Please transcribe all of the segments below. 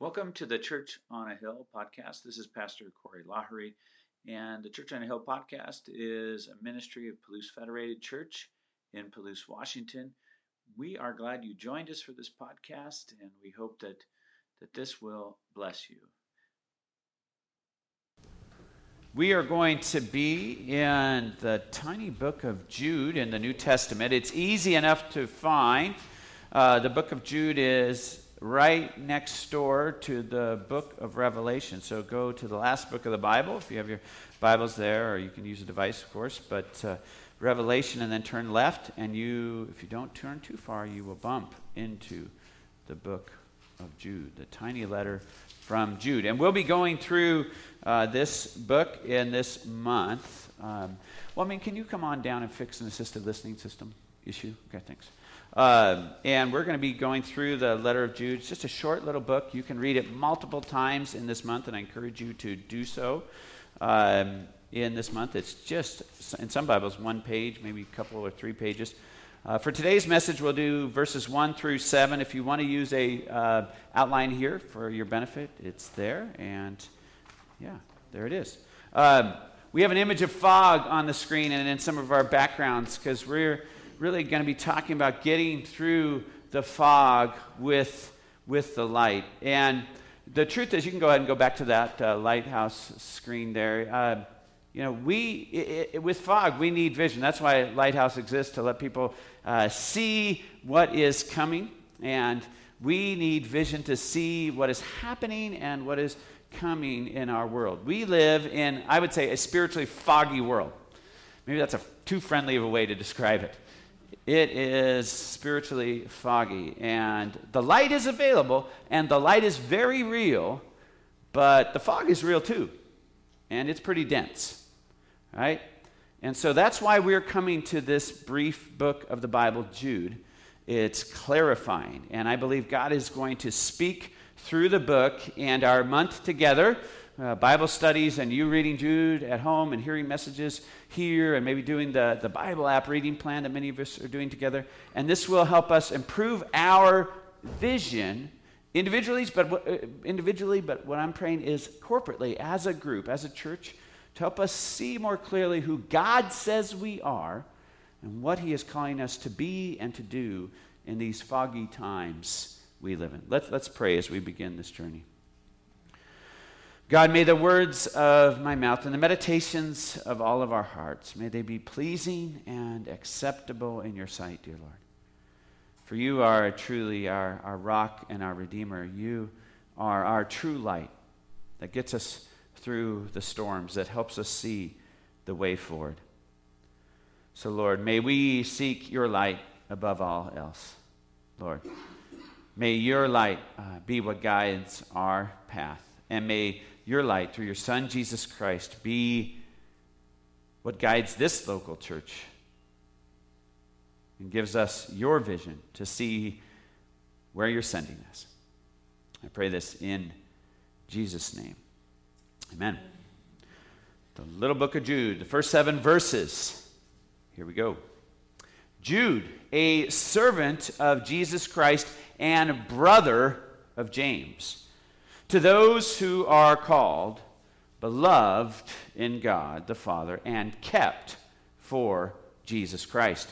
Welcome to the Church on a Hill podcast. This is Pastor Corey Lahery, and the Church on a Hill podcast is a ministry of Palouse Federated Church in Palouse, Washington. We are glad you joined us for this podcast, and we hope that, that this will bless you. We are going to be in the tiny book of Jude in the New Testament. It's easy enough to find. Uh, the book of Jude is right next door to the book of Revelation. So go to the last book of the Bible if you have your Bibles there, or you can use a device, of course. But uh, Revelation, and then turn left, and you, if you don't turn too far, you will bump into the book of Jude, the tiny letter from Jude. And we'll be going through uh, this book in this month. Um, well, I mean, can you come on down and fix an assisted listening system issue? Okay, thanks. Uh, and we're going to be going through the letter of Jude. It's just a short little book. You can read it multiple times in this month, and I encourage you to do so. Um, in this month, it's just, in some Bibles, one page, maybe a couple or three pages. Uh, for today's message, we'll do verses 1 through 7. If you want to use a uh, outline here for your benefit, it's there. And yeah, there it is. Um, we have an image of fog on the screen and in some of our backgrounds because we're really going to be talking about getting through the fog with, with the light. And the truth is, you can go ahead and go back to that uh, lighthouse screen there. Uh, you know, we, it, it, with fog, we need vision. That's why Lighthouse exists, to let people uh, see what is coming. And we need vision to see what is happening and what is coming in our world. We live in, I would say, a spiritually foggy world. Maybe that's a too friendly of a way to describe it. It is spiritually foggy. And the light is available, and the light is very real, but the fog is real too. And it's pretty dense. Right? And so that's why we're coming to this brief book of the Bible, Jude. It's clarifying. And I believe God is going to speak through the book and our month together uh, Bible studies and you reading Jude at home and hearing messages here and maybe doing the, the Bible app reading plan that many of us are doing together. And this will help us improve our vision individually, but, uh, individually, but what I'm praying is corporately, as a group, as a church, to help us see more clearly who God says we are and what He is calling us to be and to do in these foggy times we live in. Let's, let's pray as we begin this journey. God, may the words of my mouth and the meditations of all of our hearts, may they be pleasing and acceptable in your sight, dear Lord. For you are truly our, our rock and our redeemer. You are our true light that gets us through the storms, that helps us see the way forward. So, Lord, may we seek your light above all else. Lord, may your light uh, be what guides our path. And may your light through your Son, Jesus Christ, be what guides this local church and gives us your vision to see where you're sending us. I pray this in Jesus' name. Amen. The little book of Jude, the first seven verses. Here we go. Jude, a servant of Jesus Christ and brother of James to those who are called, beloved in God the Father, and kept for Jesus Christ.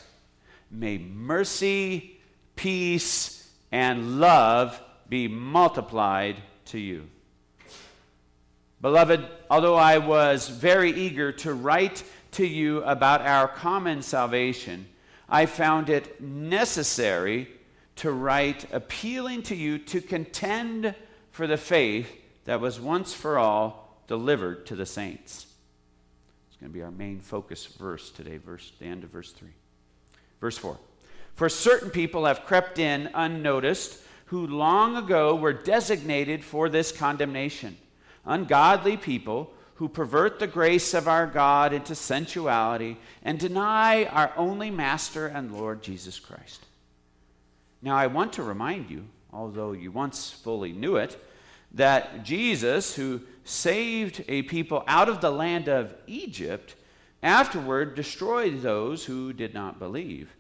May mercy, peace, and love be multiplied to you. Beloved, although I was very eager to write to you about our common salvation, I found it necessary to write appealing to you to contend for the faith that was once for all delivered to the saints. It's going to be our main focus verse today, verse the end of verse 3. Verse 4. For certain people have crept in unnoticed who long ago were designated for this condemnation. Ungodly people who pervert the grace of our God into sensuality and deny our only Master and Lord Jesus Christ. Now, I want to remind you, although you once fully knew it, that Jesus, who saved a people out of the land of Egypt, afterward destroyed those who did not believe.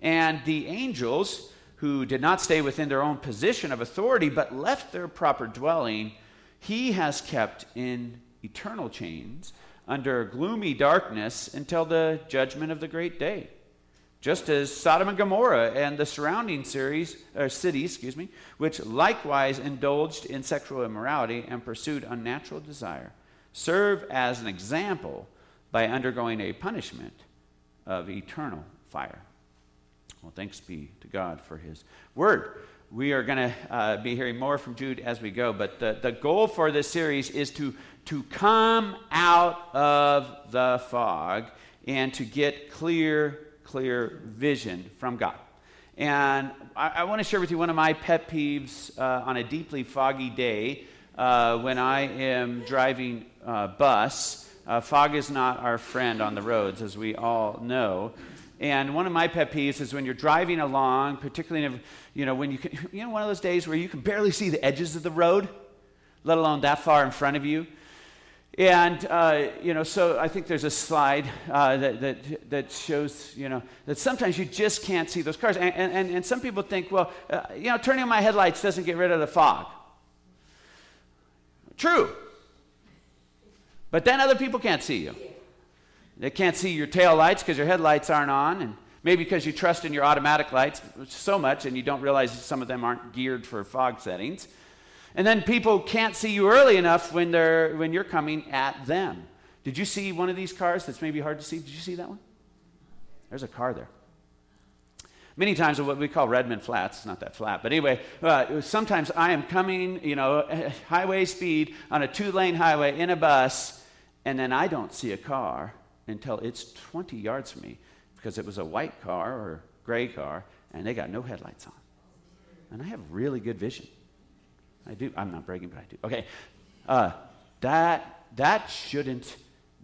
And the angels who did not stay within their own position of authority, but left their proper dwelling, he has kept in eternal chains under gloomy darkness until the judgment of the great day. Just as Sodom and Gomorrah and the surrounding series, or cities, excuse me, which likewise indulged in sexual immorality and pursued unnatural desire, serve as an example by undergoing a punishment of eternal fire. Well, thanks be to God for his word. We are going to uh, be hearing more from Jude as we go, but the, the goal for this series is to, to come out of the fog and to get clear, clear vision from God. And I, I want to share with you one of my pet peeves uh, on a deeply foggy day uh, when I am driving uh, bus. Uh, fog is not our friend on the roads, as we all know. And one of my pet peeves is when you're driving along, particularly you know, when you can, you know, one of those days where you can barely see the edges of the road, let alone that far in front of you. And, uh, you know, so I think there's a slide uh, that, that, that shows, you know, that sometimes you just can't see those cars. And, and, and some people think, well, uh, you know, turning on my headlights doesn't get rid of the fog. True. But then other people can't see you. They can't see your tail lights because your headlights aren't on, and maybe because you trust in your automatic lights so much and you don't realize some of them aren't geared for fog settings. And then people can't see you early enough when, they're, when you're coming at them. Did you see one of these cars that's maybe hard to see? Did you see that one? There's a car there. Many times, what we call Redmond Flats, it's not that flat, but anyway, uh, sometimes I am coming, you know, highway speed on a two lane highway in a bus, and then I don't see a car until it's 20 yards from me because it was a white car or gray car and they got no headlights on. And I have really good vision. I do. I'm not bragging, but I do. Okay. Uh, that, that shouldn't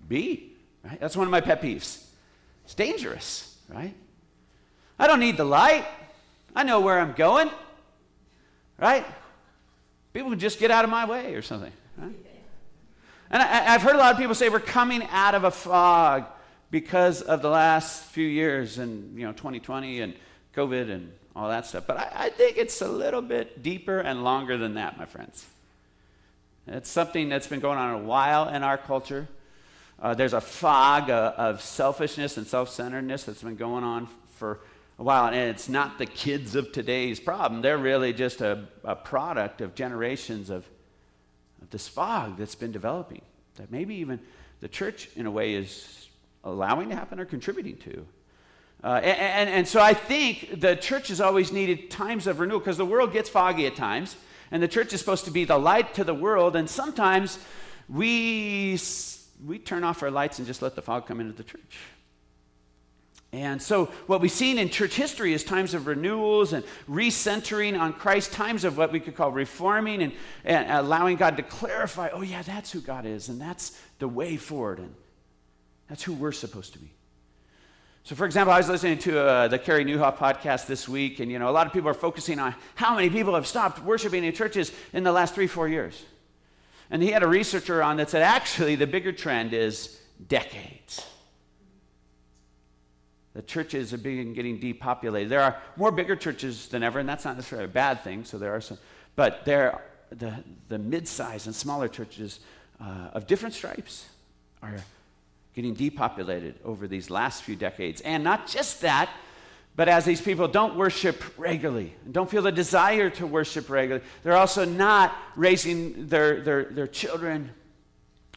be, right? That's one of my pet peeves. It's dangerous, right? I don't need the light. I know where I'm going, right? People can just get out of my way or something, right? And I, have heard a lot of people say we're coming out of a fog because of the last few years and, you know, 2020 and COVID and all that stuff. But I, I think it's a little bit deeper and longer than that, my friends. It's something that's been going on a while in our culture. Uh, there's a fog of, of selfishness and self centeredness that's been going on for a while. And it's not the kids of today's problem. They're really just a, a product of generations of this fog that's been developing that maybe even the church, in a way, is allowing to happen or contributing to. Uh, and, and, so I think the church has always needed times of renewal because the world gets foggy at times, and the church is supposed to be the light to the world, and sometimes we, we turn off our lights and just let the fog come into the church. And so, what we've seen in church history is times of renewals and recentering on Christ, times of what we could call reforming and, and, allowing God to clarify, oh, yeah, that's who God is, and that's the way forward, and that's who we're supposed to be. So, for example, I was listening to uh, the Carey Nieuwhof podcast this week, and you know, a lot of people are focusing on how many people have stopped worshiping in churches in the last three, four years. And he had a researcher on that said actually the bigger trend is decades. The churches are being getting depopulated. There are more bigger churches than ever, and that's not necessarily a bad thing. So there are some, but there, the the mid-sized and smaller churches uh, of different stripes are getting depopulated over these last few decades. And not just that, but as these people don't worship regularly don't feel the desire to worship regularly, they're also not raising their, their, their children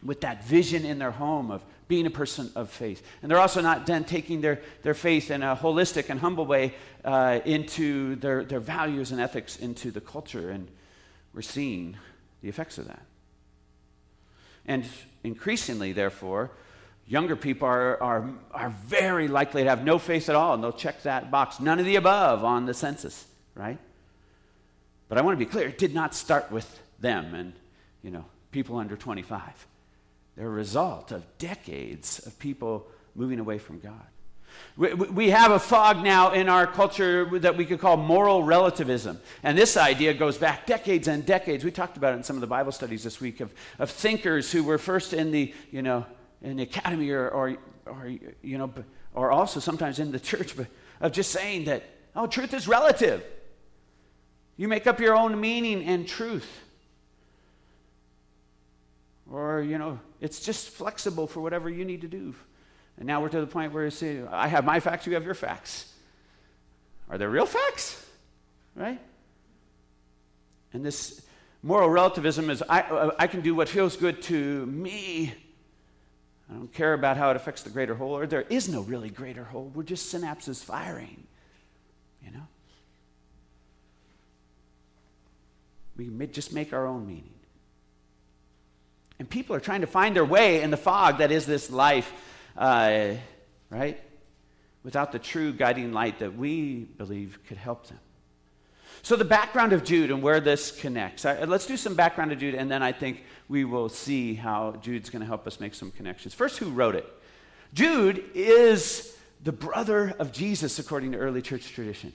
with that vision in their home of being a person of faith. And they're also not then taking their, their faith in a holistic and humble way uh, into their, their values and ethics into the culture. And we're seeing the effects of that. And increasingly, therefore, younger people are, are, are very likely to have no faith at all, and they'll check that box. None of the above on the census, right? But I want to be clear, it did not start with them and, you know, people under 25. They're a result of decades of people moving away from God. We, we have a fog now in our culture that we could call moral relativism. And this idea goes back decades and decades. We talked about it in some of the Bible studies this week of, of thinkers who were first in the, you know, in the academy or, or, or, you know, or also sometimes in the church, but of just saying that, oh, truth is relative. You make up your own meaning and truth. Or, you know, it's just flexible for whatever you need to do. And now we're to the point where you say, I have my facts, you have your facts. Are they real facts? Right? And this moral relativism is I, uh, I can do what feels good to me. I don't care about how it affects the greater whole, or there is no really greater whole. We're just synapses firing, you know? We just make our own meaning. And people are trying to find their way in the fog that is this life, uh, right? Without the true guiding light that we believe could help them. So, the background of Jude and where this connects. I, let's do some background of Jude, and then I think we will see how Jude's going to help us make some connections. First, who wrote it? Jude is the brother of Jesus, according to early church tradition.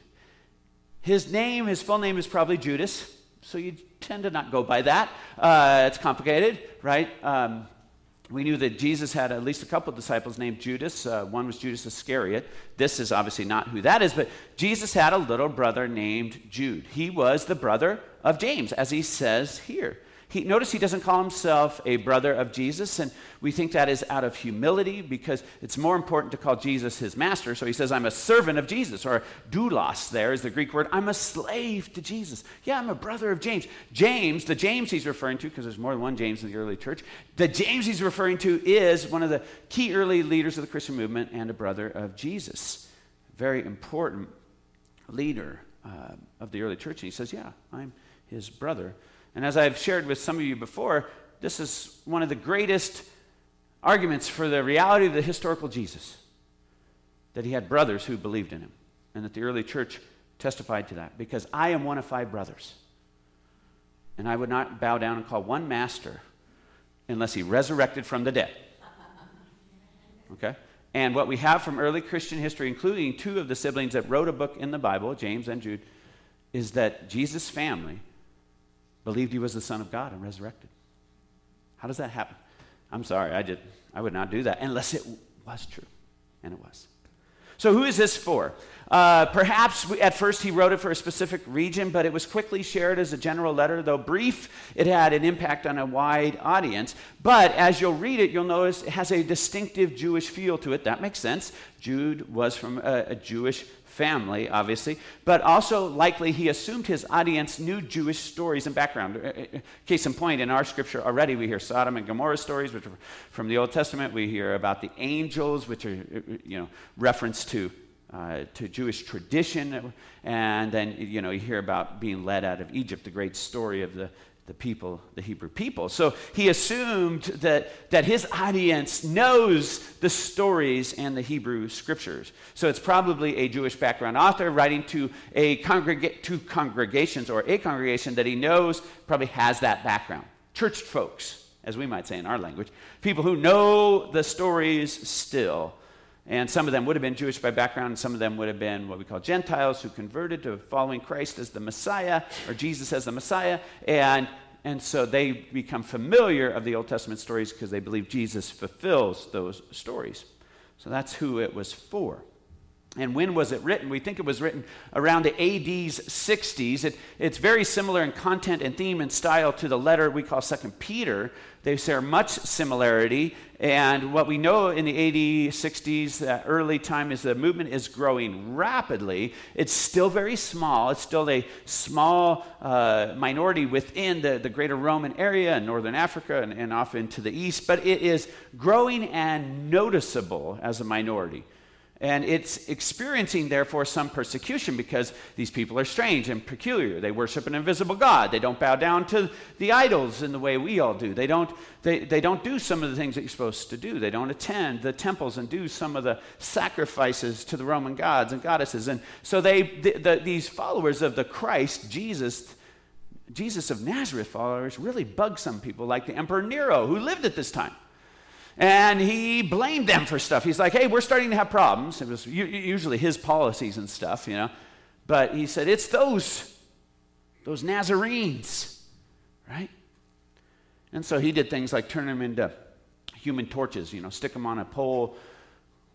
His name, his full name is probably Judas, so you tend to not go by that. Uh, it's complicated, right? Um, we knew that Jesus had at least a couple of disciples named Judas. Uh, one was Judas Iscariot. This is obviously not who that is, but Jesus had a little brother named Jude. He was the brother of James, as he says here. He, notice he doesn't call himself a brother of Jesus, and we think that is out of humility because it's more important to call Jesus his master. So he says, I'm a servant of Jesus, or doulos, there is the Greek word. I'm a slave to Jesus. Yeah, I'm a brother of James. James, the James he's referring to, because there's more than one James in the early church, the James he's referring to is one of the key early leaders of the Christian movement and a brother of Jesus. Very important leader uh, of the early church. And he says, Yeah, I'm his brother. And as I've shared with some of you before, this is one of the greatest arguments for the reality of the historical Jesus that he had brothers who believed in him, and that the early church testified to that. Because I am one of five brothers, and I would not bow down and call one master unless he resurrected from the dead. Okay? And what we have from early Christian history, including two of the siblings that wrote a book in the Bible, James and Jude, is that Jesus' family believed he was the Son of God and resurrected. How does that happen? I'm sorry, I did. I would not do that unless it was true, and it was. So, who is this for? Uh, perhaps we, at first he wrote it for a specific region, but it was quickly shared as a general letter. Though brief, it had an impact on a wide audience. But as you'll read it, you'll notice it has a distinctive Jewish feel to it. That makes sense. Jude was from a, a Jewish family, obviously, but also likely he assumed his audience knew Jewish stories and background. Uh, uh, case in point, in our scripture already, we hear Sodom and Gomorrah stories, which are from the Old Testament. We hear about the angels, which are, uh, you know, reference to uh, to Jewish tradition. And then, you know, you hear about being led out of Egypt, the great story of the, the people, the Hebrew people. So he assumed that, that his audience knows the stories and the Hebrew scriptures. So it's probably a Jewish background author writing to a congrega- to congregations or a congregation that he knows probably has that background. Church folks, as we might say in our language, people who know the stories still. And some of them would have been Jewish by background, and some of them would have been what we call Gentiles who converted to following Christ as the Messiah or Jesus as the Messiah. And, and so they become familiar of the Old Testament stories because they believe Jesus fulfills those stories. So that's who it was for. And when was it written? We think it was written around the AD's 60s. It, it's very similar in content and theme and style to the letter we call Second Peter. They share much similarity. And what we know in the AD 60s, that early time, is the movement is growing rapidly. It's still very small. It's still a small uh, minority within the, the greater Roman area and northern Africa and, and off into the east, but it is growing and noticeable as a minority. And it's experiencing, therefore, some persecution because these people are strange and peculiar. They worship an invisible God. They don't bow down to the idols in the way we all do. They don't, they, they don't do some of the things that you're supposed to do. They don't attend the temples and do some of the sacrifices to the Roman gods and goddesses. And so they, the, the, these followers of the Christ, Jesus, Jesus of Nazareth followers, really bug some people, like the Emperor Nero, who lived at this time. And he blamed them for stuff. He's like, hey, we're starting to have problems. It was usually his policies and stuff, you know. But he said, it's those, those Nazarenes, right? And so he did things like turn them into human torches, you know, stick them on a pole,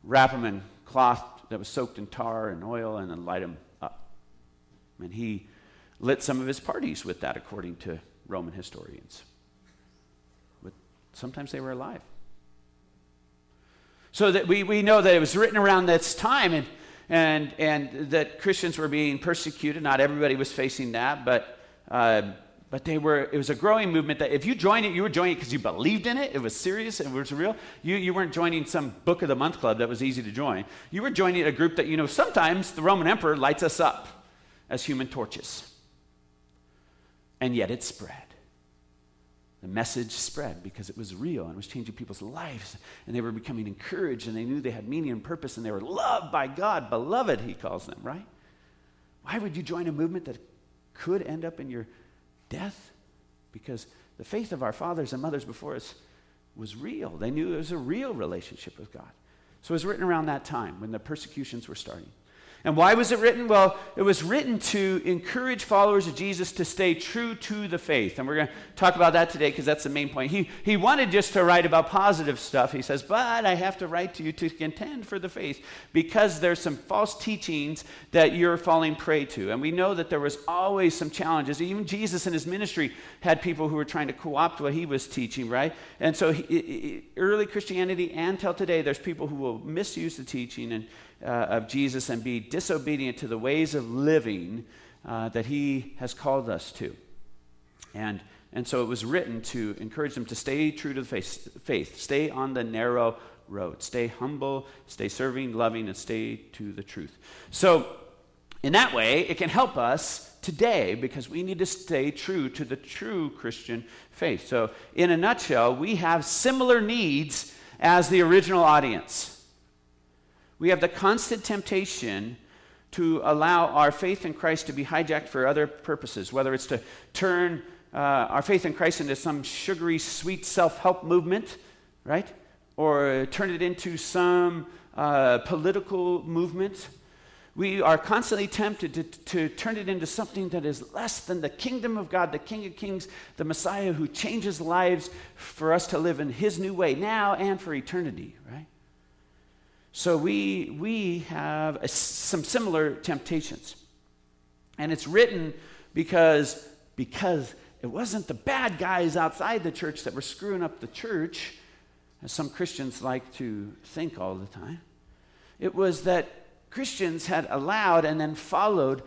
wrap them in cloth that was soaked in tar and oil, and then light them up. And he lit some of his parties with that, according to Roman historians. But sometimes they were alive. So that we, we know that it was written around this time and, and, and that Christians were being persecuted. Not everybody was facing that, but, uh, but they were, it was a growing movement that if you joined it, you were joining it because you believed in it, it was serious, it was real. You, you weren't joining some book of the month club that was easy to join. You were joining a group that, you know, sometimes the Roman emperor lights us up as human torches. And yet it spread. The message spread because it was real and it was changing people's lives. And they were becoming encouraged and they knew they had meaning and purpose and they were loved by God. Beloved, he calls them, right? Why would you join a movement that could end up in your death? Because the faith of our fathers and mothers before us was real. They knew it was a real relationship with God. So it was written around that time when the persecutions were starting. And why was it written? Well, it was written to encourage followers of Jesus to stay true to the faith. And we're going to talk about that today because that's the main point. He, he wanted just to write about positive stuff. He says, but I have to write to you to contend for the faith because there's some false teachings that you're falling prey to. And we know that there was always some challenges. Even Jesus in his ministry had people who were trying to co-opt what he was teaching, right? And so he, early Christianity and till today, there's people who will misuse the teaching and uh, of Jesus and be disobedient to the ways of living uh, that he has called us to. And, and so it was written to encourage them to stay true to the faith, faith, stay on the narrow road, stay humble, stay serving, loving, and stay to the truth. So, in that way, it can help us today because we need to stay true to the true Christian faith. So, in a nutshell, we have similar needs as the original audience. We have the constant temptation to allow our faith in Christ to be hijacked for other purposes, whether it's to turn uh, our faith in Christ into some sugary, sweet self help movement, right? Or turn it into some uh, political movement. We are constantly tempted to, to turn it into something that is less than the kingdom of God, the King of Kings, the Messiah who changes lives for us to live in His new way now and for eternity, right? So we, we have a, some similar temptations. And it's written because, because it wasn't the bad guys outside the church that were screwing up the church, as some Christians like to think all the time. It was that Christians had allowed and then followed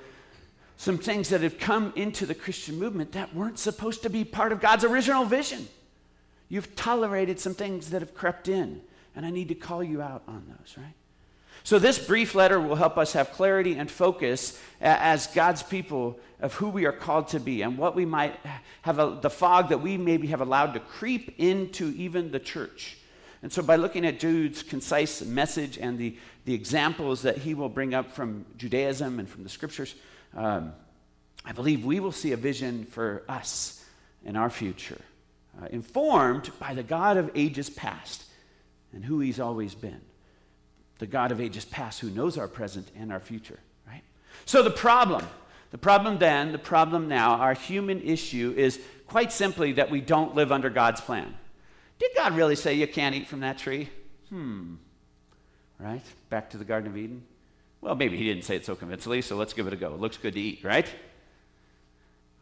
some things that have come into the Christian movement that weren't supposed to be part of God's original vision. You've tolerated some things that have crept in. And I need to call you out on those, right? So, this brief letter will help us have clarity and focus as God's people of who we are called to be and what we might have a, the fog that we maybe have allowed to creep into even the church. And so, by looking at Jude's concise message and the, the examples that he will bring up from Judaism and from the scriptures, um, I believe we will see a vision for us in our future, uh, informed by the God of ages past and who he's always been. The God of ages past who knows our present and our future, right? So the problem, the problem then, the problem now, our human issue is quite simply that we don't live under God's plan. Did God really say you can't eat from that tree? Hmm. Right? Back to the Garden of Eden. Well, maybe he didn't say it so convincingly, so let's give it a go. It looks good to eat, right?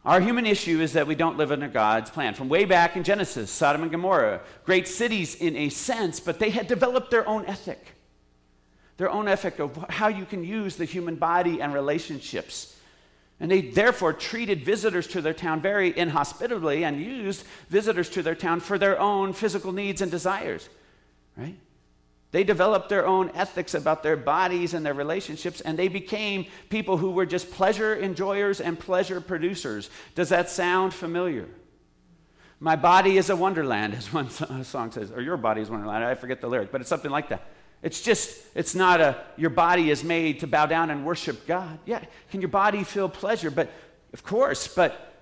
Our human issue is that we don't live under God's plan. From way back in Genesis, Sodom and Gomorrah, great cities in a sense, but they had developed their own ethic. Their own ethic of how you can use the human body and relationships. And they therefore treated visitors to their town very inhospitably and used visitors to their town for their own physical needs and desires, right? They developed their own ethics about their bodies and their relationships, and they became people who were just pleasure enjoyers and pleasure producers. Does that sound familiar? My body is a wonderland, as one song says, or your body is wonderland. I forget the lyric, but it's something like that. It's just, it's not a, your body is made to bow down and worship God. Yeah, can your body feel pleasure? But, of course, but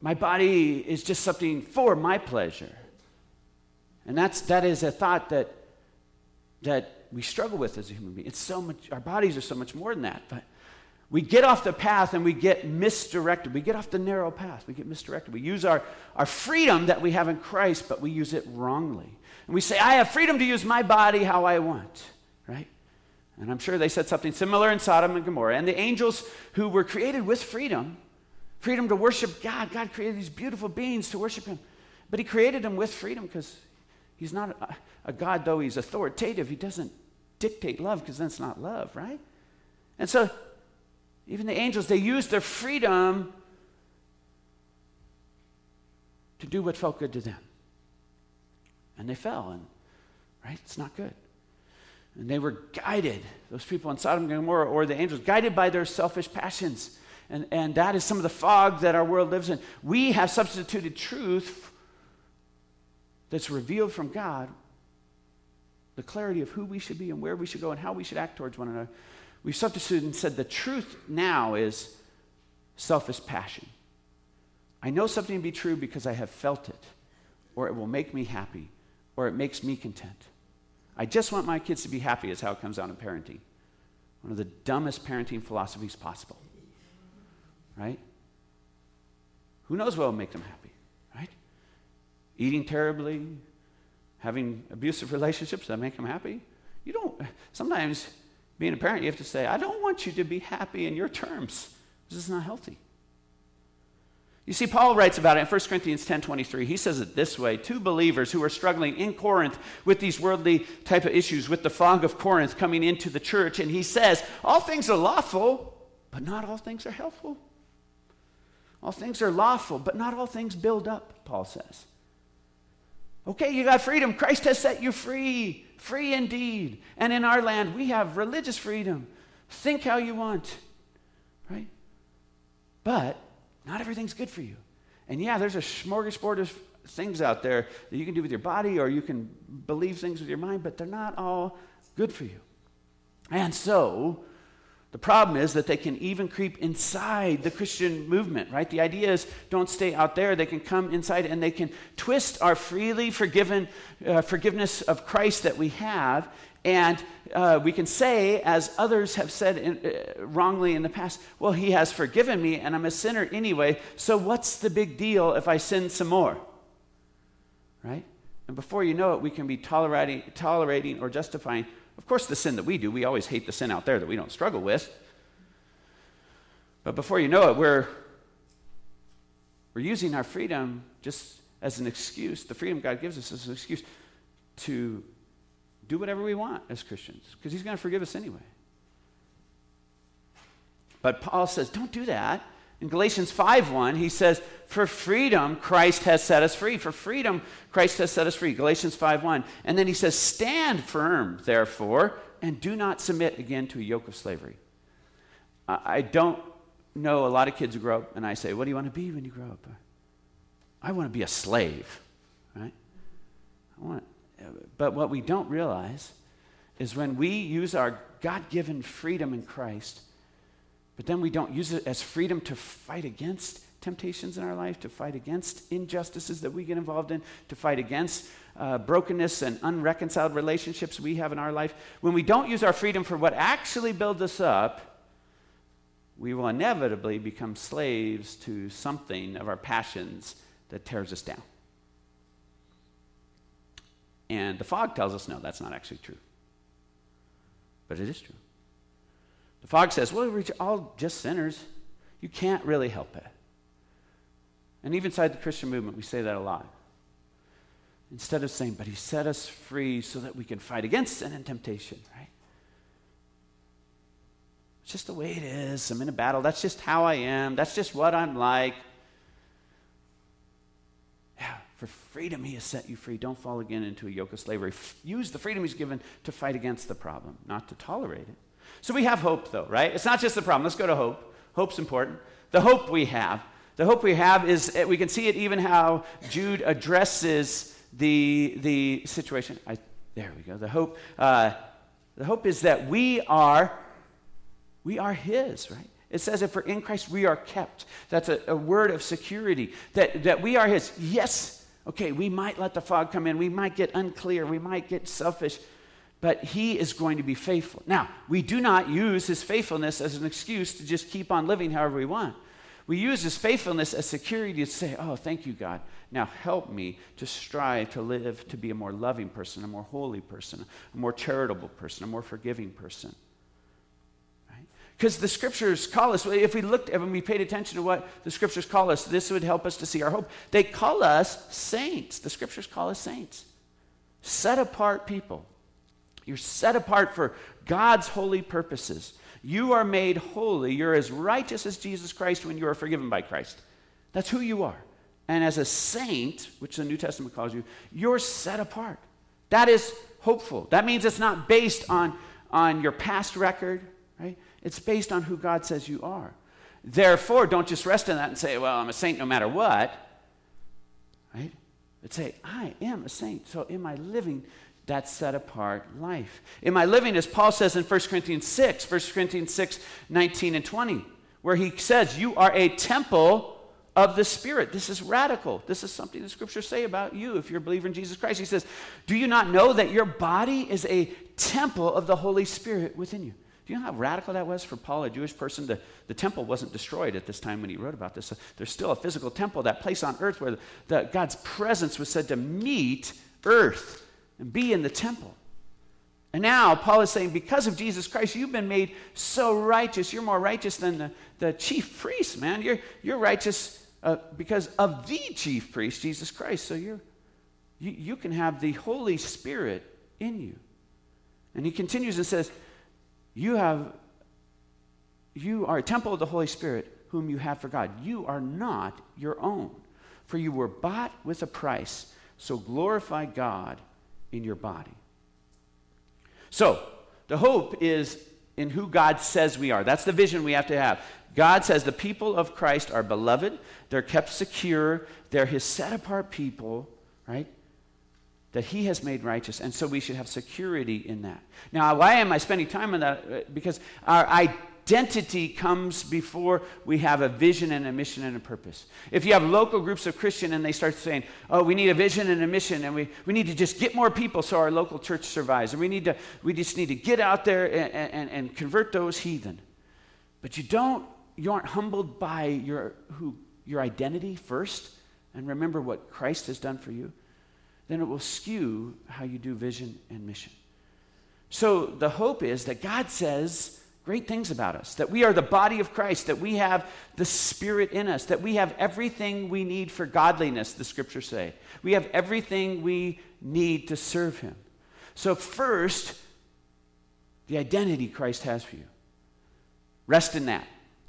my body is just something for my pleasure. And that's, that is a thought that that we struggle with as a human being. It's so much, our bodies are so much more than that. But we get off the path and we get misdirected. We get off the narrow path. We get misdirected. We use our, our freedom that we have in Christ, but we use it wrongly. And we say, I have freedom to use my body how I want, right? And I'm sure they said something similar in Sodom and Gomorrah. And the angels who were created with freedom freedom to worship God. God created these beautiful beings to worship Him. But He created them with freedom because He's not a, a God, though He's authoritative. He doesn't dictate love because that's not love, right? And so, even the angels, they used their freedom to do what felt good to them. And they fell, and right? It's not good. And they were guided, those people in Sodom and Gomorrah, or the angels, guided by their selfish passions. And, and that is some of the fog that our world lives in. We have substituted truth that's revealed from God, the clarity of who we should be and where we should go and how we should act towards one another. We've substituted and said the truth now is selfish passion. I know something to be true because I have felt it, or it will make me happy, or it makes me content. I just want my kids to be happy, is how it comes out in parenting. One of the dumbest parenting philosophies possible. Right? Who knows what will make them happy? Eating terribly, having abusive relationships that make them happy. You don't, sometimes being a parent, you have to say, I don't want you to be happy in your terms. This is not healthy. You see, Paul writes about it in 1 Corinthians 10 23. He says it this way Two believers who are struggling in Corinth with these worldly type of issues, with the fog of Corinth coming into the church, and he says, All things are lawful, but not all things are helpful. All things are lawful, but not all things build up, Paul says. Okay, you got freedom. Christ has set you free, free indeed. And in our land, we have religious freedom. Think how you want, right? But not everything's good for you. And yeah, there's a smorgasbord of things out there that you can do with your body or you can believe things with your mind, but they're not all good for you. And so, the problem is that they can even creep inside the Christian movement, right? The idea is don't stay out there. They can come inside and they can twist our freely forgiven uh, forgiveness of Christ that we have and uh, we can say, as others have said in, uh, wrongly in the past, well, he has forgiven me and I'm a sinner anyway, so what's the big deal if I sin some more? Right? And before you know it, we can be tolerating, tolerating or justifying, of course, the sin that we do. We always hate the sin out there that we don't struggle with. But before you know it, we're, we're using our freedom just as an excuse. The freedom God gives us as an excuse to do whatever we want as Christians because he's going to forgive us anyway. But Paul says, don't do that. In Galatians 5:1, he says, "For freedom Christ has set us free. For freedom Christ has set us free." Galatians 5:1. And then he says, "Stand firm, therefore, and do not submit again to a yoke of slavery." I don't know a lot of kids who grow up and I say, "What do you want to be when you grow up?" I want to be a slave, right? I want but what we don't realize is when we use our God given freedom in Christ, but then we don't use it as freedom to fight against temptations in our life, to fight against injustices that we get involved in, to fight against uh, brokenness and unreconciled relationships we have in our life. When we don't use our freedom for what actually builds us up, we will inevitably become slaves to something of our passions that tears us down. And the fog tells us, no, that's not actually true. But it is true. The fog says, well, we're all just sinners. You can't really help it. And even inside the Christian movement, we say that a lot. Instead of saying, but he set us free so that we can fight against sin and temptation, right? It's just the way it is. I'm in a battle. That's just how I am. That's just what I'm like. Yeah, for freedom, he has set you free. Don't fall again into a yoke of slavery. F- use the freedom he's given to fight against the problem, not to tolerate it. So we have hope, though, right? It's not just the problem. Let's go to hope. Hope's important. The hope we have. The hope we have is eh, we can see it even how Jude addresses the, the situation. I, there we go. The hope, uh, the hope is that we are, we are his, right? It says if we're in Christ, we are kept. That's a, a word of security, that, that we are his. Yes, Okay, we might let the fog come in, we might get unclear, we might get selfish, but he is going to be faithful. Now, we do not use his faithfulness as an excuse to just keep on living however we want. We use his faithfulness as security to say, Oh, thank you, God. Now help me to strive to live to be a more loving person, a more holy person, a more charitable person, a more forgiving person. Because the scriptures call us, if we looked, if we paid attention to what the scriptures call us, this would help us to see our hope. They call us saints. The scriptures call us saints. Set apart people. You're set apart for God's holy purposes. You are made holy. You're as righteous as Jesus Christ when you are forgiven by Christ. That's who you are. And as a saint, which the New Testament calls you, you're set apart. That is hopeful. That means it's not based on, on your past record, right? It's based on who God says you are. Therefore, don't just rest in that and say, well, I'm a saint no matter what, right? But say, I am a saint. So am I living that set apart life? Am I living, as Paul says in 1 Corinthians 6, 1 Corinthians 6, 19 and 20, where he says, You are a temple of the Spirit. This is radical. This is something the scriptures say about you if you're a believer in Jesus Christ. He says, Do you not know that your body is a temple of the Holy Spirit within you? Do you know how radical that was for Paul, a Jewish person? The, the temple wasn't destroyed at this time when he wrote about this. So there's still a physical temple, that place on earth where the, the, God's presence was said to meet earth and be in the temple. And now Paul is saying, because of Jesus Christ, you've been made so righteous. You're more righteous than the, the chief priest, man. You're, you're righteous uh, because of the chief priest, Jesus Christ. So you're, you, you can have the Holy Spirit in you. And he continues and says, You have you are a temple of the Holy Spirit, whom you have for God. You are not your own, for you were bought with a price. So glorify God in your body. So, the hope is in who God says we are. That's the vision we have to have. God says the people of Christ are beloved, they're kept secure, they're his set apart people, right? That he has made righteous. And so we should have security in that. Now, why am I spending time on that? Uh, because our identity comes before we have a vision and a mission and a purpose. If you have local groups of Christian and they start saying, oh, we need a vision and a mission, and we, we need to just get more people so our local church survives, and we, need to, we just need to get out there and, and, and convert those heathen. But you don't you aren't humbled by your, who, your identity first and remember what Christ has done for you, then it will skew how you do vision and mission. So the hope is that God says great things about us, that we are the body of Christ, that we have the Spirit in us, that we have everything we need for godliness, the scriptures say. We have everything we need to serve Him. So, first, the identity Christ has for you. Rest in that.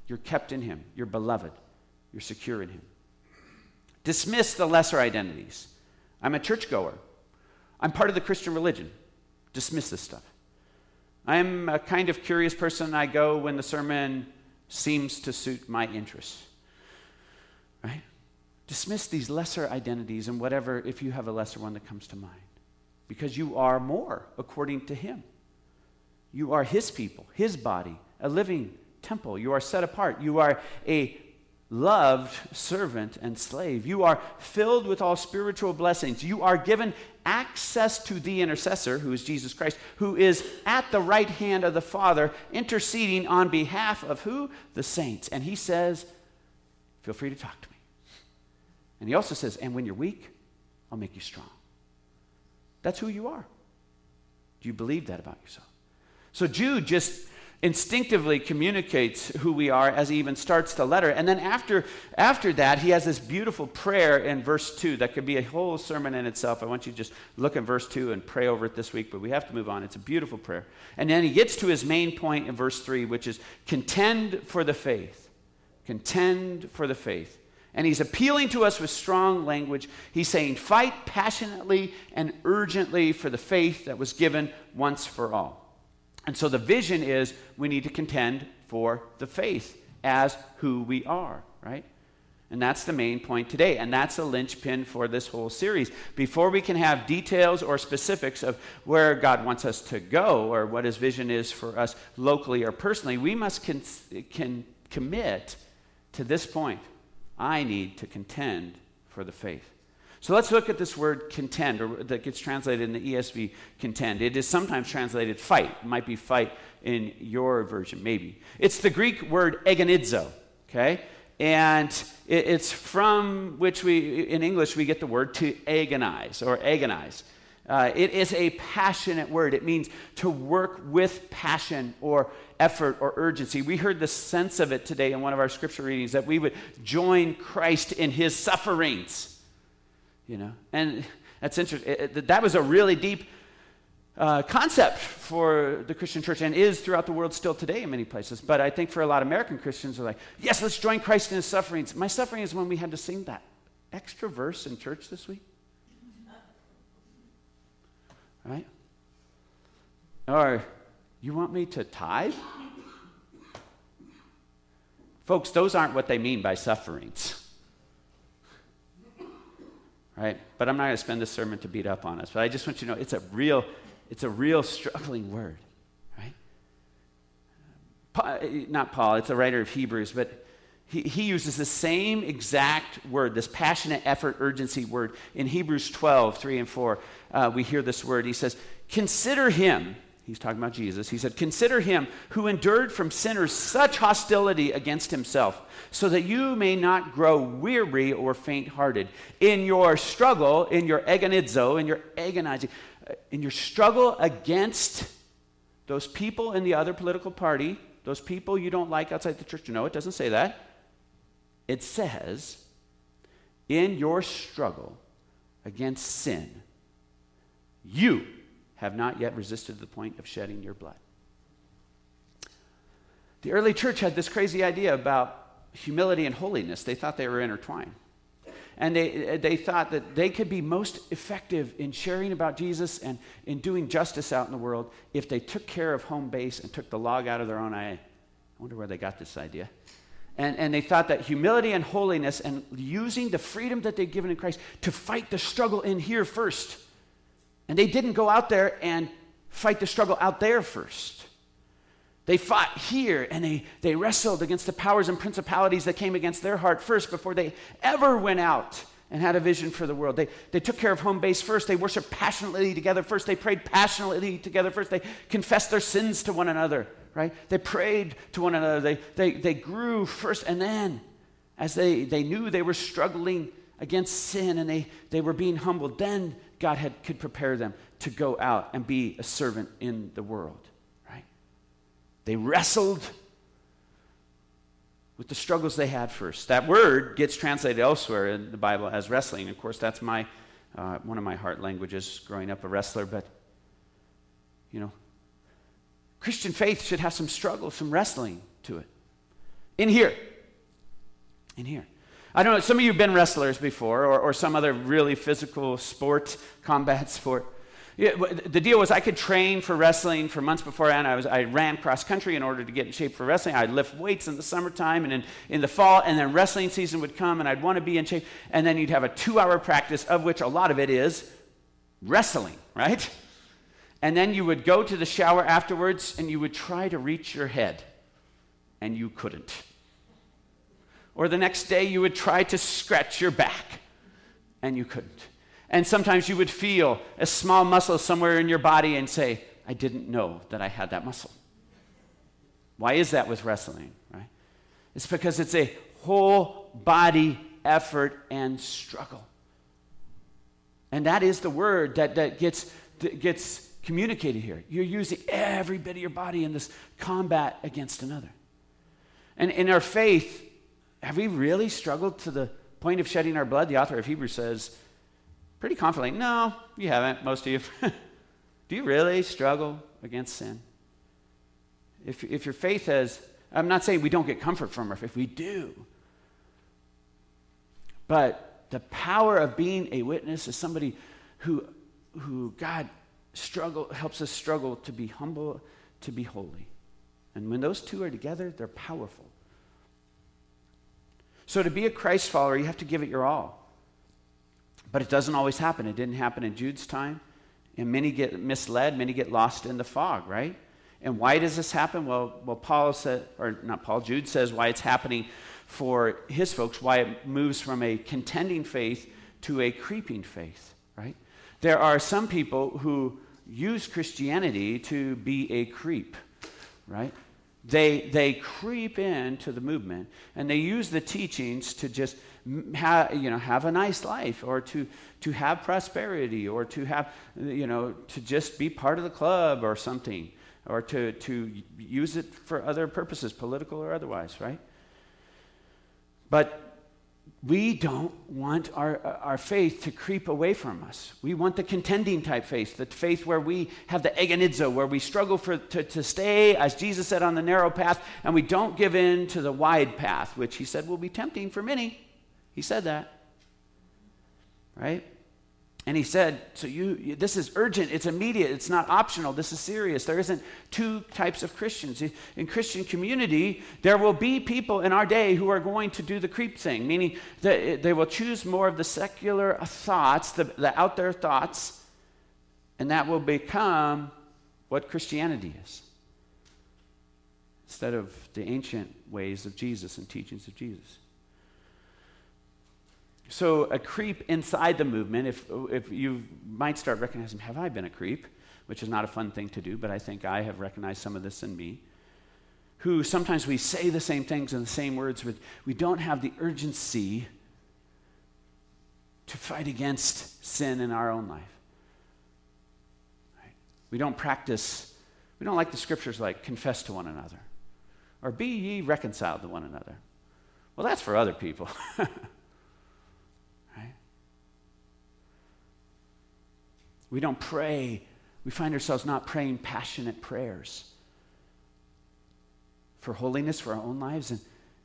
You're kept in Him. You're beloved. You're secure in Him. Dismiss the lesser identities. I'm a churchgoer. I'm part of the Christian religion. Dismiss this stuff. I'm a kind of curious person. I go when the sermon seems to suit my interests. Right? Dismiss these lesser identities and whatever, if you have a lesser one that comes to mind. Because you are more according to Him. You are His people, His body, a living temple. You are set apart. You are a loved servant and slave. You are filled with all spiritual blessings. You are given access to the intercessor, who is Jesus Christ, who is at the right hand of the Father, interceding on behalf of who? The saints. And he says, Feel free to talk to me. And he also says, And when you're weak, I'll make you strong. That's who you are. Do you believe that about yourself? So Jude just instinctively communicates who we are as he even starts the letter. And then after, after that, he has this beautiful prayer in verse 2 that could be a whole sermon in itself. I want you to just look at verse 2 and pray over it this week, but we have to move on. It's a beautiful prayer. And then he gets to his main point in verse 3, which is contend for the faith. Contend for the faith. And he's appealing to us with strong language. He's saying, fight passionately and urgently for the faith that was given once for all. And so the vision is we need to contend for the faith as who we are, right? And that's the main point today. And that's a linchpin for this whole series. Before we can have details or specifics of where God wants us to go or what his vision is for us locally or personally, we must con- can commit to this point. I need to contend for the faith. So let's look at this word contend, or that gets translated in the ESV contend. It is sometimes translated fight. It might be fight in your version, maybe. It's the Greek word agonizo, okay? And it's from which we, in English, we get the word to agonize or agonize. Uh, it is a passionate word. It means to work with passion or effort or urgency. We heard the sense of it today in one of our scripture readings that we would join Christ in his sufferings. You know, and that's interesting. That was a really deep uh, concept for the Christian church and is throughout the world still today in many places. But I think for a lot of American Christians, are like, yes, let's join Christ in his sufferings. My suffering is when we had to sing that extra verse in church this week. Right? Or, you want me to tithe? Folks, those aren't what they mean by sufferings. Right? But I'm not going to spend this sermon to beat up on us. But I just want you to know it's a real, it's a real struggling word. Right? Not Paul, it's a writer of Hebrews, but he, he uses the same exact word, this passionate effort, urgency word. In Hebrews 12, 3 and 4, uh, we hear this word. He says, Consider him, he's talking about Jesus. He said, Consider him who endured from sinners such hostility against himself, so that you may not grow weary or faint hearted. In your struggle, in your agonizo, in your agonizing, uh, in your struggle against those people in the other political party, those people you don't like outside the church. No, it doesn't say that it says, in your struggle against sin, you have not yet resisted the point of shedding your blood. The early church had this crazy idea about humility and holiness. They thought they were intertwined. And they, they thought that they could be most effective in sharing about Jesus and in doing justice out in the world if they took care of home base and took the log out of their own eye. I wonder where they got this idea. And, and they thought that humility and holiness and using the freedom that they'd given in Christ to fight the struggle in here first. And they didn't go out there and fight the struggle out there first. They fought here and they, they wrestled against the powers and principalities that came against their heart first before they ever went out and had a vision for the world. They, they took care of home base first. They worshiped passionately together first. They prayed passionately together first. They confessed their sins to one another right? They prayed to one another. They, they, they grew first, and then as they, they knew they were struggling against sin and they, they were being humbled, then God had, could prepare them to go out and be a servant in the world, right? They wrestled with the struggles they had first. That word gets translated elsewhere in the Bible as wrestling. Of course, that's my, uh, one of my heart languages growing up a wrestler, but, you know, Christian faith should have some struggle, some wrestling to it. In here. In here. I don't know, some of you have been wrestlers before, or, or some other really physical sport, combat sport. Yeah, the deal was I could train for wrestling for months beforehand. I, was, I ran cross country in order to get in shape for wrestling. I'd lift weights in the summertime and in, in the fall, and then wrestling season would come, and I'd want to be in shape. And then you'd have a two hour practice, of which a lot of it is wrestling, right? And then you would go to the shower afterwards and you would try to reach your head, and you couldn't. Or the next day you would try to scratch your back, and you couldn't. And sometimes you would feel a small muscle somewhere in your body and say, I didn't know that I had that muscle. Why is that with wrestling, right? It's because it's a whole body effort and struggle. And that is the word that, that gets, that gets communicated here. You're using every bit of your body in this combat against another. And in our faith, have we really struggled to the point of shedding our blood? The author of Hebrews says, pretty confidently, no, you haven't, most of you. Do you really struggle against sin? If, if your faith has, I'm not saying we don't get comfort from our faith, we do. But the power of being a witness is somebody who, who God struggle helps us struggle to be humble, to be holy. And when those two are together, they're powerful. So to be a Christ follower, you have to give it your all. But it doesn't always happen. It didn't happen in Jude's time. And many get misled, many get lost in the fog, right? And why does this happen? Well, well, Paul said, or not Paul, Jude says why it's happening for his folks, why it moves from a contending faith to a creeping faith, right? There are some people who use Christianity to be a creep, right? They, they creep into the movement and they use the teachings to just ha, you know, have a nice life or to, to have prosperity or to have, you know, to just be part of the club or something or to, to use it for other purposes, political or otherwise, right? But we don't want our, our faith to creep away from us. We want the contending type faith, the faith where we have the agonizo, where we struggle for, to, to stay, as Jesus said, on the narrow path, and we don't give in to the wide path, which he said will be tempting for many. He said that. Right? And he said, So you, this is urgent, it's immediate, it's not optional, this is serious. There isn't two types of Christians. In Christian community, there will be people in our day who are going to do the creep thing, meaning that they will choose more of the secular thoughts, the, the out there thoughts, and that will become what Christianity is instead of the ancient ways of Jesus and teachings of Jesus. So, a creep inside the movement, if, if you might start recognizing, have I been a creep? Which is not a fun thing to do, but I think I have recognized some of this in me. Who sometimes we say the same things in the same words, but we don't have the urgency to fight against sin in our own life. Right? We don't practice, we don't like the scriptures like confess to one another or be ye reconciled to one another. Well, that's for other people. We don't pray. We find ourselves not praying passionate prayers for holiness for our own lives and,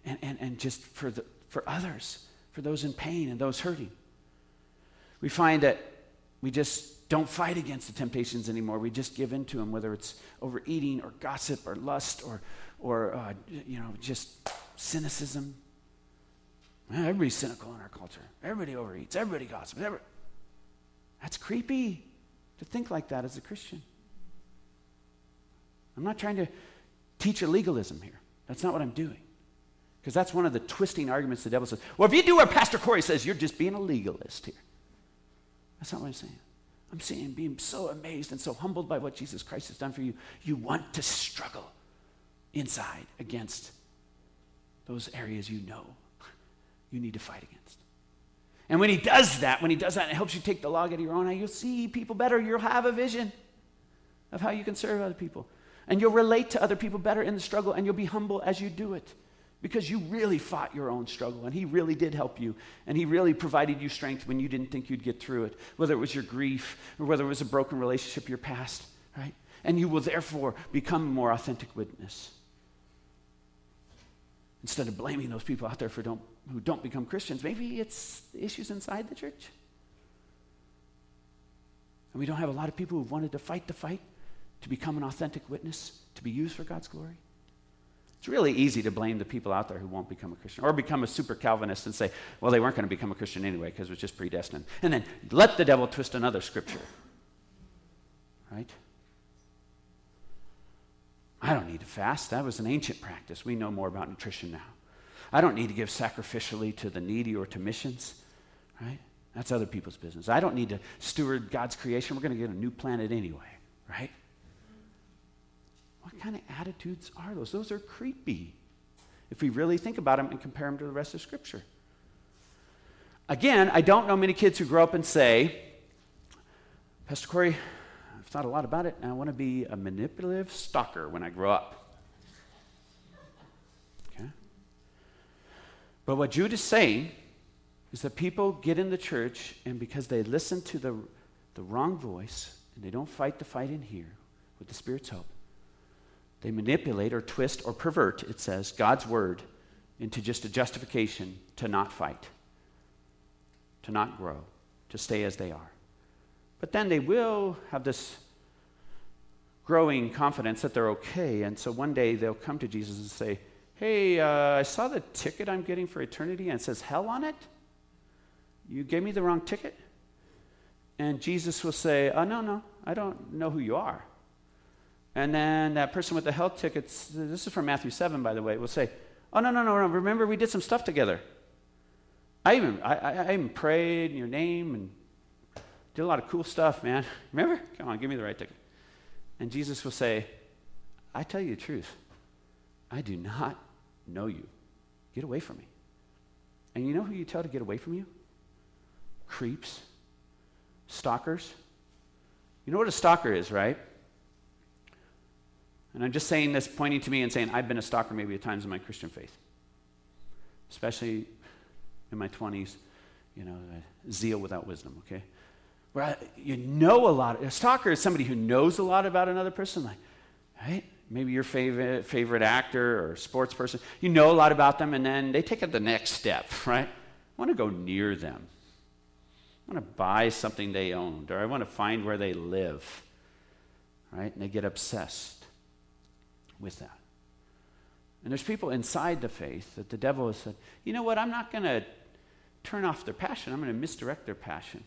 and, and, and just for, the, for others, for those in pain and those hurting. We find that we just don't fight against the temptations anymore. We just give in to them, whether it's overeating or gossip or lust or, or uh, you know, just cynicism. everybody's cynical in our culture. Everybody overeats. Everybody gossips. Everybody. That's creepy to think like that as a Christian. I'm not trying to teach a legalism here. That's not what I'm doing. Because that's one of the twisting arguments the devil says. Well, if you do what Pastor Corey says, you're just being a legalist here. That's not what I'm saying. I'm saying being so amazed and so humbled by what Jesus Christ has done for you, you want to struggle inside against those areas you know you need to fight against. And when he does that, when he does that, it helps you take the log out of your own eye, you'll see people better. You'll have a vision of how you can serve other people. And you'll relate to other people better in the struggle, and you'll be humble as you do it because you really fought your own struggle and he really did help you and he really provided you strength when you didn't think you'd get through it whether it was your grief or whether it was a broken relationship your past right and you will therefore become a more authentic witness instead of blaming those people out there for don't who don't become Christians. Maybe it's issues inside the church. And we don't have a lot of people who've wanted to fight the fight to become an authentic witness, to be used for God's glory. It's really easy to blame the people out there who won't become a Christian or become a super Calvinist and say, well, they weren't going to become a Christian anyway because it was just predestined. And then let the devil twist another scripture. Right? I don't need to fast. That was an ancient practice. We know more about nutrition now. I don't need to give sacrificially to the needy or to missions, right? That's other people's business. I don't need to steward God's creation. We're going to get a new planet anyway, right? What kind of attitudes are those? Those are creepy if we really think about them and compare them to the rest of Scripture. Again, I don't know many kids who grow up and say, Pastor Corey, I've thought a lot about it, and I want to be a manipulative stalker when I grow up. But what Jude is saying is that people get in the church, and because they listen to the, the wrong voice and they don't fight the fight in here with the Spirit's help, they manipulate or twist or pervert, it says, God's word into just a justification to not fight, to not grow, to stay as they are. But then they will have this growing confidence that they're okay. And so one day they'll come to Jesus and say, Hey, uh, I saw the ticket I'm getting for eternity and it says hell on it. You gave me the wrong ticket? And Jesus will say, Oh, no, no, I don't know who you are. And then that person with the hell tickets, this is from Matthew 7, by the way, will say, Oh, no, no, no, no, remember we did some stuff together. I even, I, I even prayed in your name and did a lot of cool stuff, man. Remember? Come on, give me the right ticket. And Jesus will say, I tell you the truth. I do not know you. Get away from me. And you know who you tell to get away from you? Creeps, stalkers. You know what a stalker is, right? And I'm just saying this, pointing to me and saying, I've been a stalker maybe at times in my Christian faith, especially in my 20s, you know, uh, zeal without wisdom, okay? Where I, you know a lot. A stalker is somebody who knows a lot about another person, like, right? Maybe your favorite, favorite actor or sports person. You know a lot about them, and then they take it the next step, right? I want to go near them. I want to buy something they owned, or I want to find where they live, right? And they get obsessed with that. And there's people inside the faith that the devil has said, you know what, I'm not going to turn off their passion, I'm going to misdirect their passion.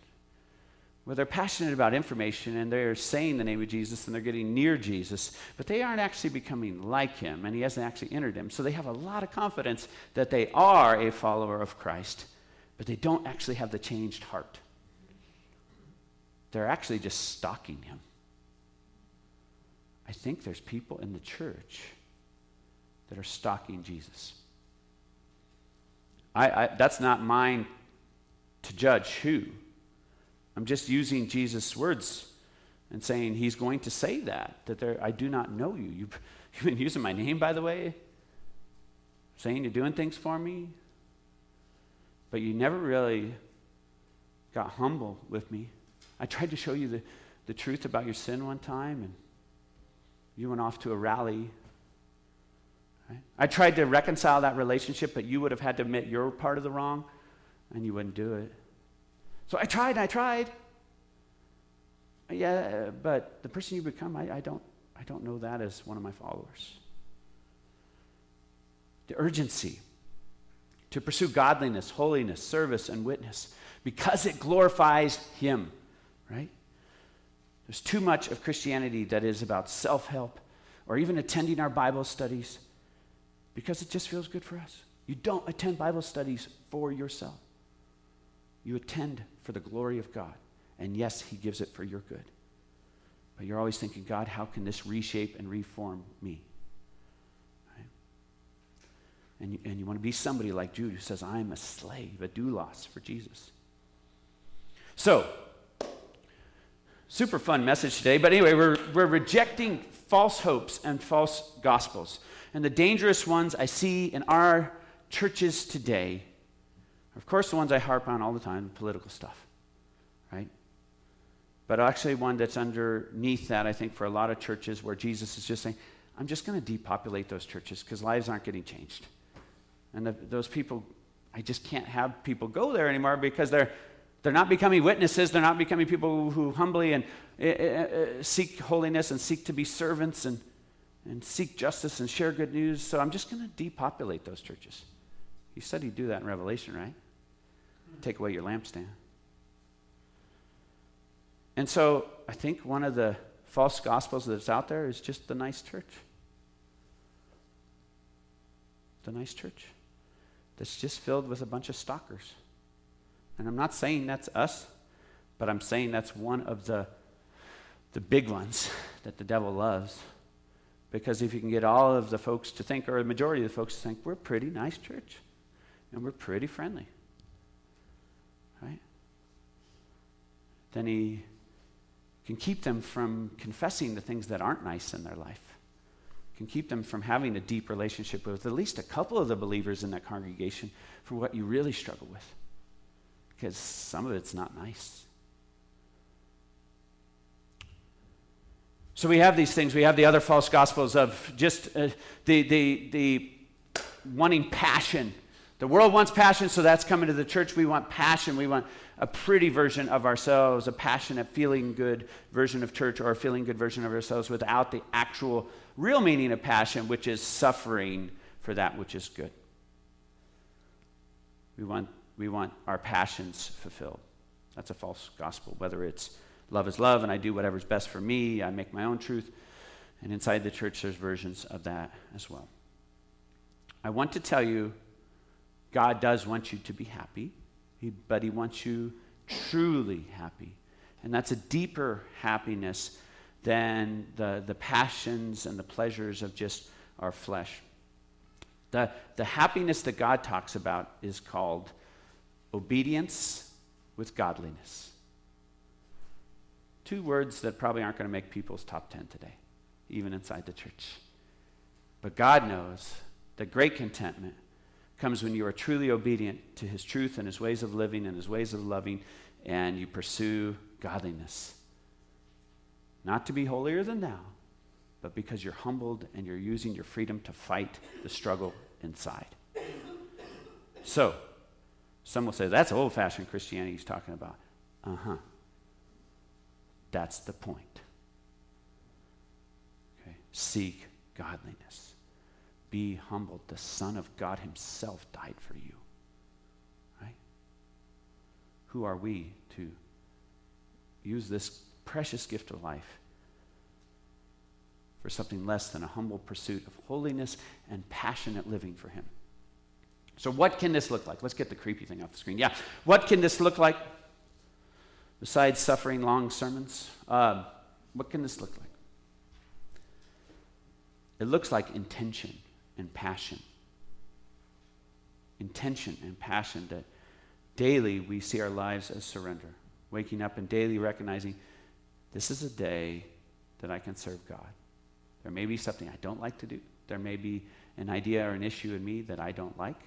Well, they're passionate about information and they're saying the name of Jesus and they're getting near Jesus, but they aren't actually becoming like him and he hasn't actually entered them. So they have a lot of confidence that they are a follower of Christ, but they don't actually have the changed heart. They're actually just stalking him. I think there's people in the church that are stalking Jesus. I, I, that's not mine to judge who. I'm just using Jesus' words and saying he's going to say that, that there, I do not know you. You've, you've been using my name, by the way, saying you're doing things for me, but you never really got humble with me. I tried to show you the, the truth about your sin one time, and you went off to a rally. I tried to reconcile that relationship, but you would have had to admit your part of the wrong, and you wouldn't do it. So I tried and I tried. Yeah, but the person you become, I, I, don't, I don't know that as one of my followers. The urgency to pursue godliness, holiness, service, and witness because it glorifies Him, right? There's too much of Christianity that is about self help or even attending our Bible studies because it just feels good for us. You don't attend Bible studies for yourself, you attend for the glory of God. And yes, He gives it for your good. But you're always thinking, God, how can this reshape and reform me? Right? And, you, and you want to be somebody like Jude who says, I'm a slave, a doulos for Jesus. So, super fun message today. But anyway, we're, we're rejecting false hopes and false gospels. And the dangerous ones I see in our churches today of course, the ones I harp on all the time, political stuff, right? But actually, one that's underneath that, I think, for a lot of churches where Jesus is just saying, I'm just going to depopulate those churches because lives aren't getting changed. And the, those people, I just can't have people go there anymore because they're, they're not becoming witnesses. They're not becoming people who humbly and uh, uh, seek holiness and seek to be servants and, and seek justice and share good news. So I'm just going to depopulate those churches. He said he'd do that in Revelation, right? Take away your lampstand. And so I think one of the false gospels that's out there is just the nice church. The nice church that's just filled with a bunch of stalkers. And I'm not saying that's us, but I'm saying that's one of the, the big ones that the devil loves. Because if you can get all of the folks to think, or the majority of the folks to think, we're a pretty nice church and we're pretty friendly. Then he can keep them from confessing the things that aren't nice in their life, can keep them from having a deep relationship with at least a couple of the believers in that congregation for what you really struggle with. Because some of it's not nice. So we have these things. We have the other false gospels of just uh, the, the, the wanting passion. The world wants passion, so that's coming to the church. We want passion. We want a pretty version of ourselves, a passionate, feeling good version of church, or a feeling good version of ourselves without the actual real meaning of passion, which is suffering for that which is good. We want, we want our passions fulfilled. That's a false gospel, whether it's love is love and I do whatever's best for me, I make my own truth. And inside the church, there's versions of that as well. I want to tell you, God does want you to be happy. But He wants you truly happy. And that's a deeper happiness than the, the passions and the pleasures of just our flesh. The, the happiness that God talks about is called obedience with godliness. Two words that probably aren't going to make people's top 10 today, even inside the church. But God knows that great contentment comes when you are truly obedient to his truth and his ways of living and his ways of loving, and you pursue godliness. Not to be holier than thou, but because you're humbled and you're using your freedom to fight the struggle inside. So, some will say, that's old fashioned Christianity he's talking about. Uh huh. That's the point. Okay. Seek godliness. Be humbled. The Son of God Himself died for you. Right? Who are we to use this precious gift of life for something less than a humble pursuit of holiness and passionate living for Him? So, what can this look like? Let's get the creepy thing off the screen. Yeah. What can this look like besides suffering long sermons? Uh, what can this look like? It looks like intention and passion. Intention and passion that daily we see our lives as surrender. Waking up and daily recognizing this is a day that I can serve God. There may be something I don't like to do. There may be an idea or an issue in me that I don't like,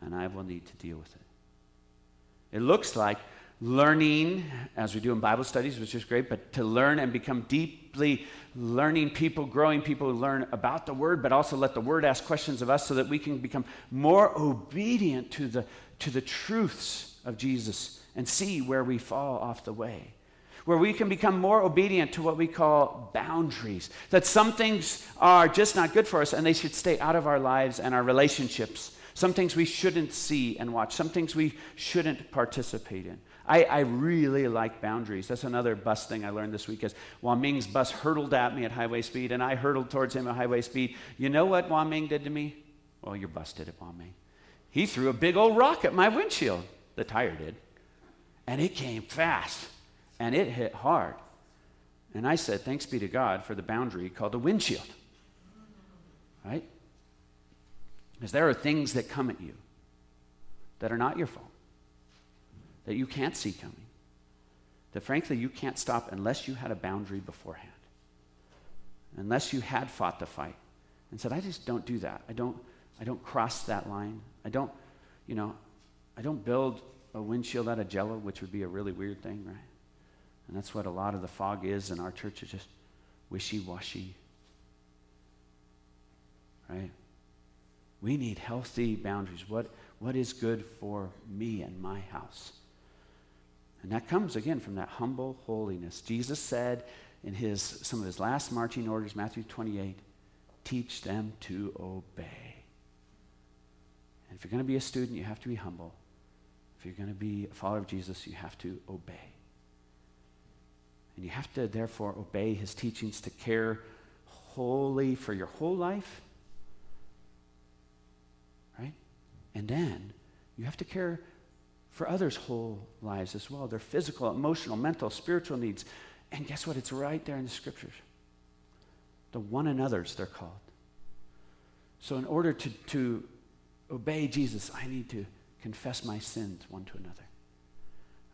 and I will need to deal with it. It looks like learning, as we do in Bible studies, which is great, but to learn and become deeply learning people, growing people who learn about the Word, but also let the Word ask questions of us so that we can become more obedient to the, to the truths of Jesus and see where we fall off the way. Where we can become more obedient to what we call boundaries. That some things are just not good for us and they should stay out of our lives and our relationships. Some things we shouldn't see and watch. Some things we shouldn't participate in. I, I, really like boundaries. That's another bus thing I learned this week. Is Wah Ming's bus hurtled at me at highway speed, and I hurtled towards him at highway speed. You know what Wah Ming did to me? Well, your bus did it, Wah Ming. He threw a big old rock at my windshield. The tire did, and it came fast, and it hit hard. And I said, "Thanks be to God for the boundary called the windshield." Right? Because there are things that come at you that are not your fault that you can't see coming. That frankly, you can't stop unless you had a boundary beforehand. Unless you had fought the fight and said, I just don't do that. I don't, I don't cross that line. I don't, you know, I don't build a windshield out of jello, which would be a really weird thing, right? And that's what a lot of the fog is in our church, is just wishy washy. Right? We need healthy boundaries. What, what is good for me and my house? And that comes again from that humble holiness. Jesus said in his, some of his last marching orders, Matthew 28, teach them to obey. And if you're going to be a student, you have to be humble. If you're going to be a follower of Jesus, you have to obey. And you have to, therefore, obey his teachings to care wholly for your whole life. Right? And then you have to care for others' whole lives as well their physical, emotional, mental, spiritual needs. And guess what? It's right there in the scriptures. The one another's, they're called. So, in order to, to obey Jesus, I need to confess my sins one to another.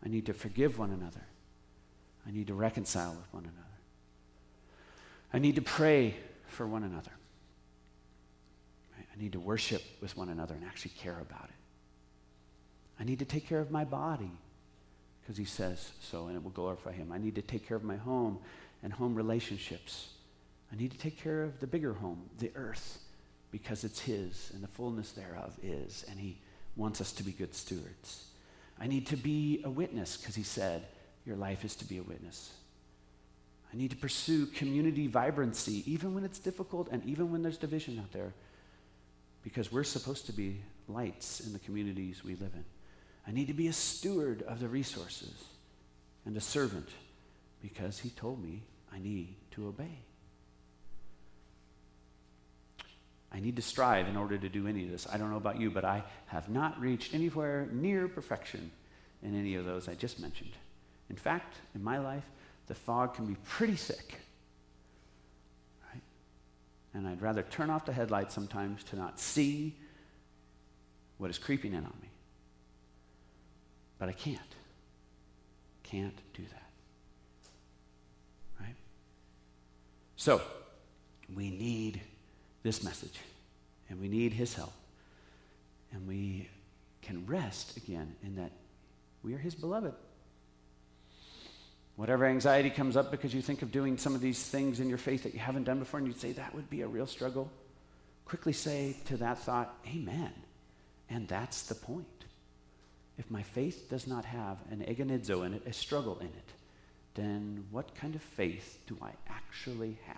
I need to forgive one another. I need to reconcile with one another. I need to pray for one another. I need to worship with one another and actually care about it. I need to take care of my body because he says so and it will glorify him. I need to take care of my home and home relationships. I need to take care of the bigger home, the earth, because it's his and the fullness thereof is, and he wants us to be good stewards. I need to be a witness because he said, Your life is to be a witness. I need to pursue community vibrancy, even when it's difficult and even when there's division out there, because we're supposed to be lights in the communities we live in. I need to be a steward of the resources and a servant because he told me I need to obey. I need to strive in order to do any of this. I don't know about you, but I have not reached anywhere near perfection in any of those I just mentioned. In fact, in my life, the fog can be pretty thick. And I'd rather turn off the headlights sometimes to not see what is creeping in on me. But I can't. Can't do that. Right? So, we need this message, and we need His help. And we can rest again in that we are His beloved. Whatever anxiety comes up because you think of doing some of these things in your faith that you haven't done before, and you'd say that would be a real struggle, quickly say to that thought, Amen. And that's the point. If my faith does not have an agonizo in it, a struggle in it, then what kind of faith do I actually have?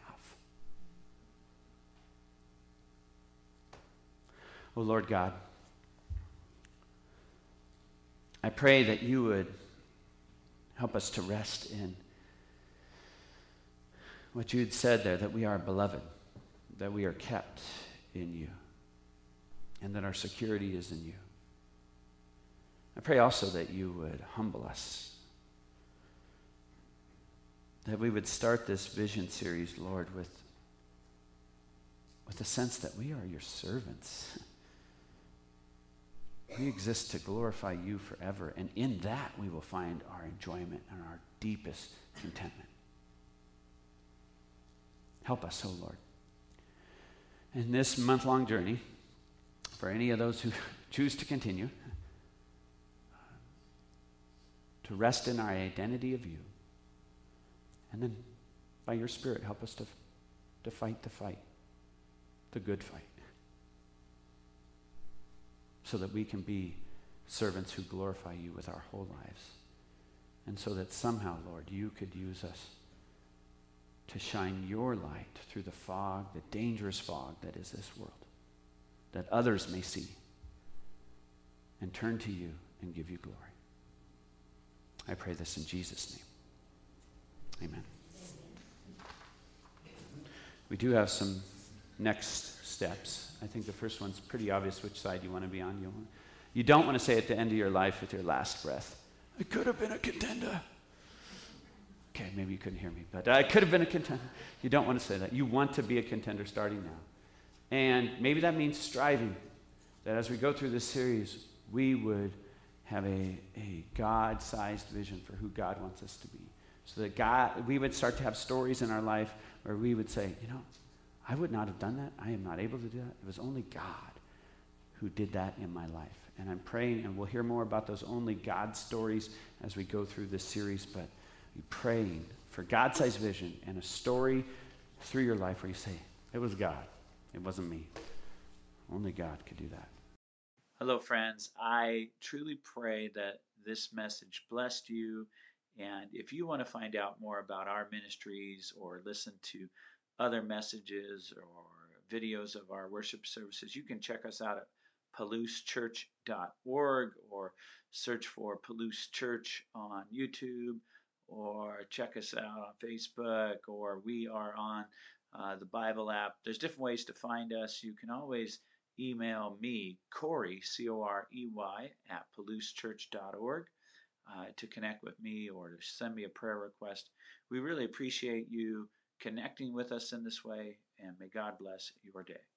Oh Lord God, I pray that you would help us to rest in what you had said there that we are beloved, that we are kept in you, and that our security is in you. I pray also that you would humble us, that we would start this vision series, Lord, with, with the sense that we are your servants. We exist to glorify you forever, and in that we will find our enjoyment and our deepest contentment. Help us, O oh Lord. In this month long journey, for any of those who choose to continue, to rest in our identity of you. And then, by your Spirit, help us to, to fight the fight, the good fight so that we can be servants who glorify you with our whole lives. And so that somehow, Lord, you could use us to shine your light through the fog, the dangerous fog that is this world, that others may see and turn to you and give you glory. I pray this in Jesus' name. Amen. We do have some next steps. I think the first one's pretty obvious which side you want to be on. You, want, you don't want to say at the end of your life with your last breath, I could have been a contender. Okay, maybe you couldn't hear me, but uh, I could have been a contender. You don't want to say that. You want to be a contender starting now. And maybe that means striving. That as we go through this series, we would have a, a God sized vision for who God wants us to be. So that God, we would start to have stories in our life where we would say, you know, I would not have done that. I am not able to do that. It was only God who did that in my life. And I'm praying, and we'll hear more about those only God stories as we go through this series, but be praying for God sized vision and a story through your life where you say, It was God, it wasn't me. Only God could do that. Hello, friends. I truly pray that this message blessed you. And if you want to find out more about our ministries or listen to other messages or videos of our worship services, you can check us out at palousechurch.org or search for Palouse Church on YouTube or check us out on Facebook or we are on uh, the Bible app. There's different ways to find us. You can always email me, Corey, C O R E Y, at palousechurch.org uh, to connect with me or to send me a prayer request. We really appreciate you connecting with us in this way, and may God bless your day.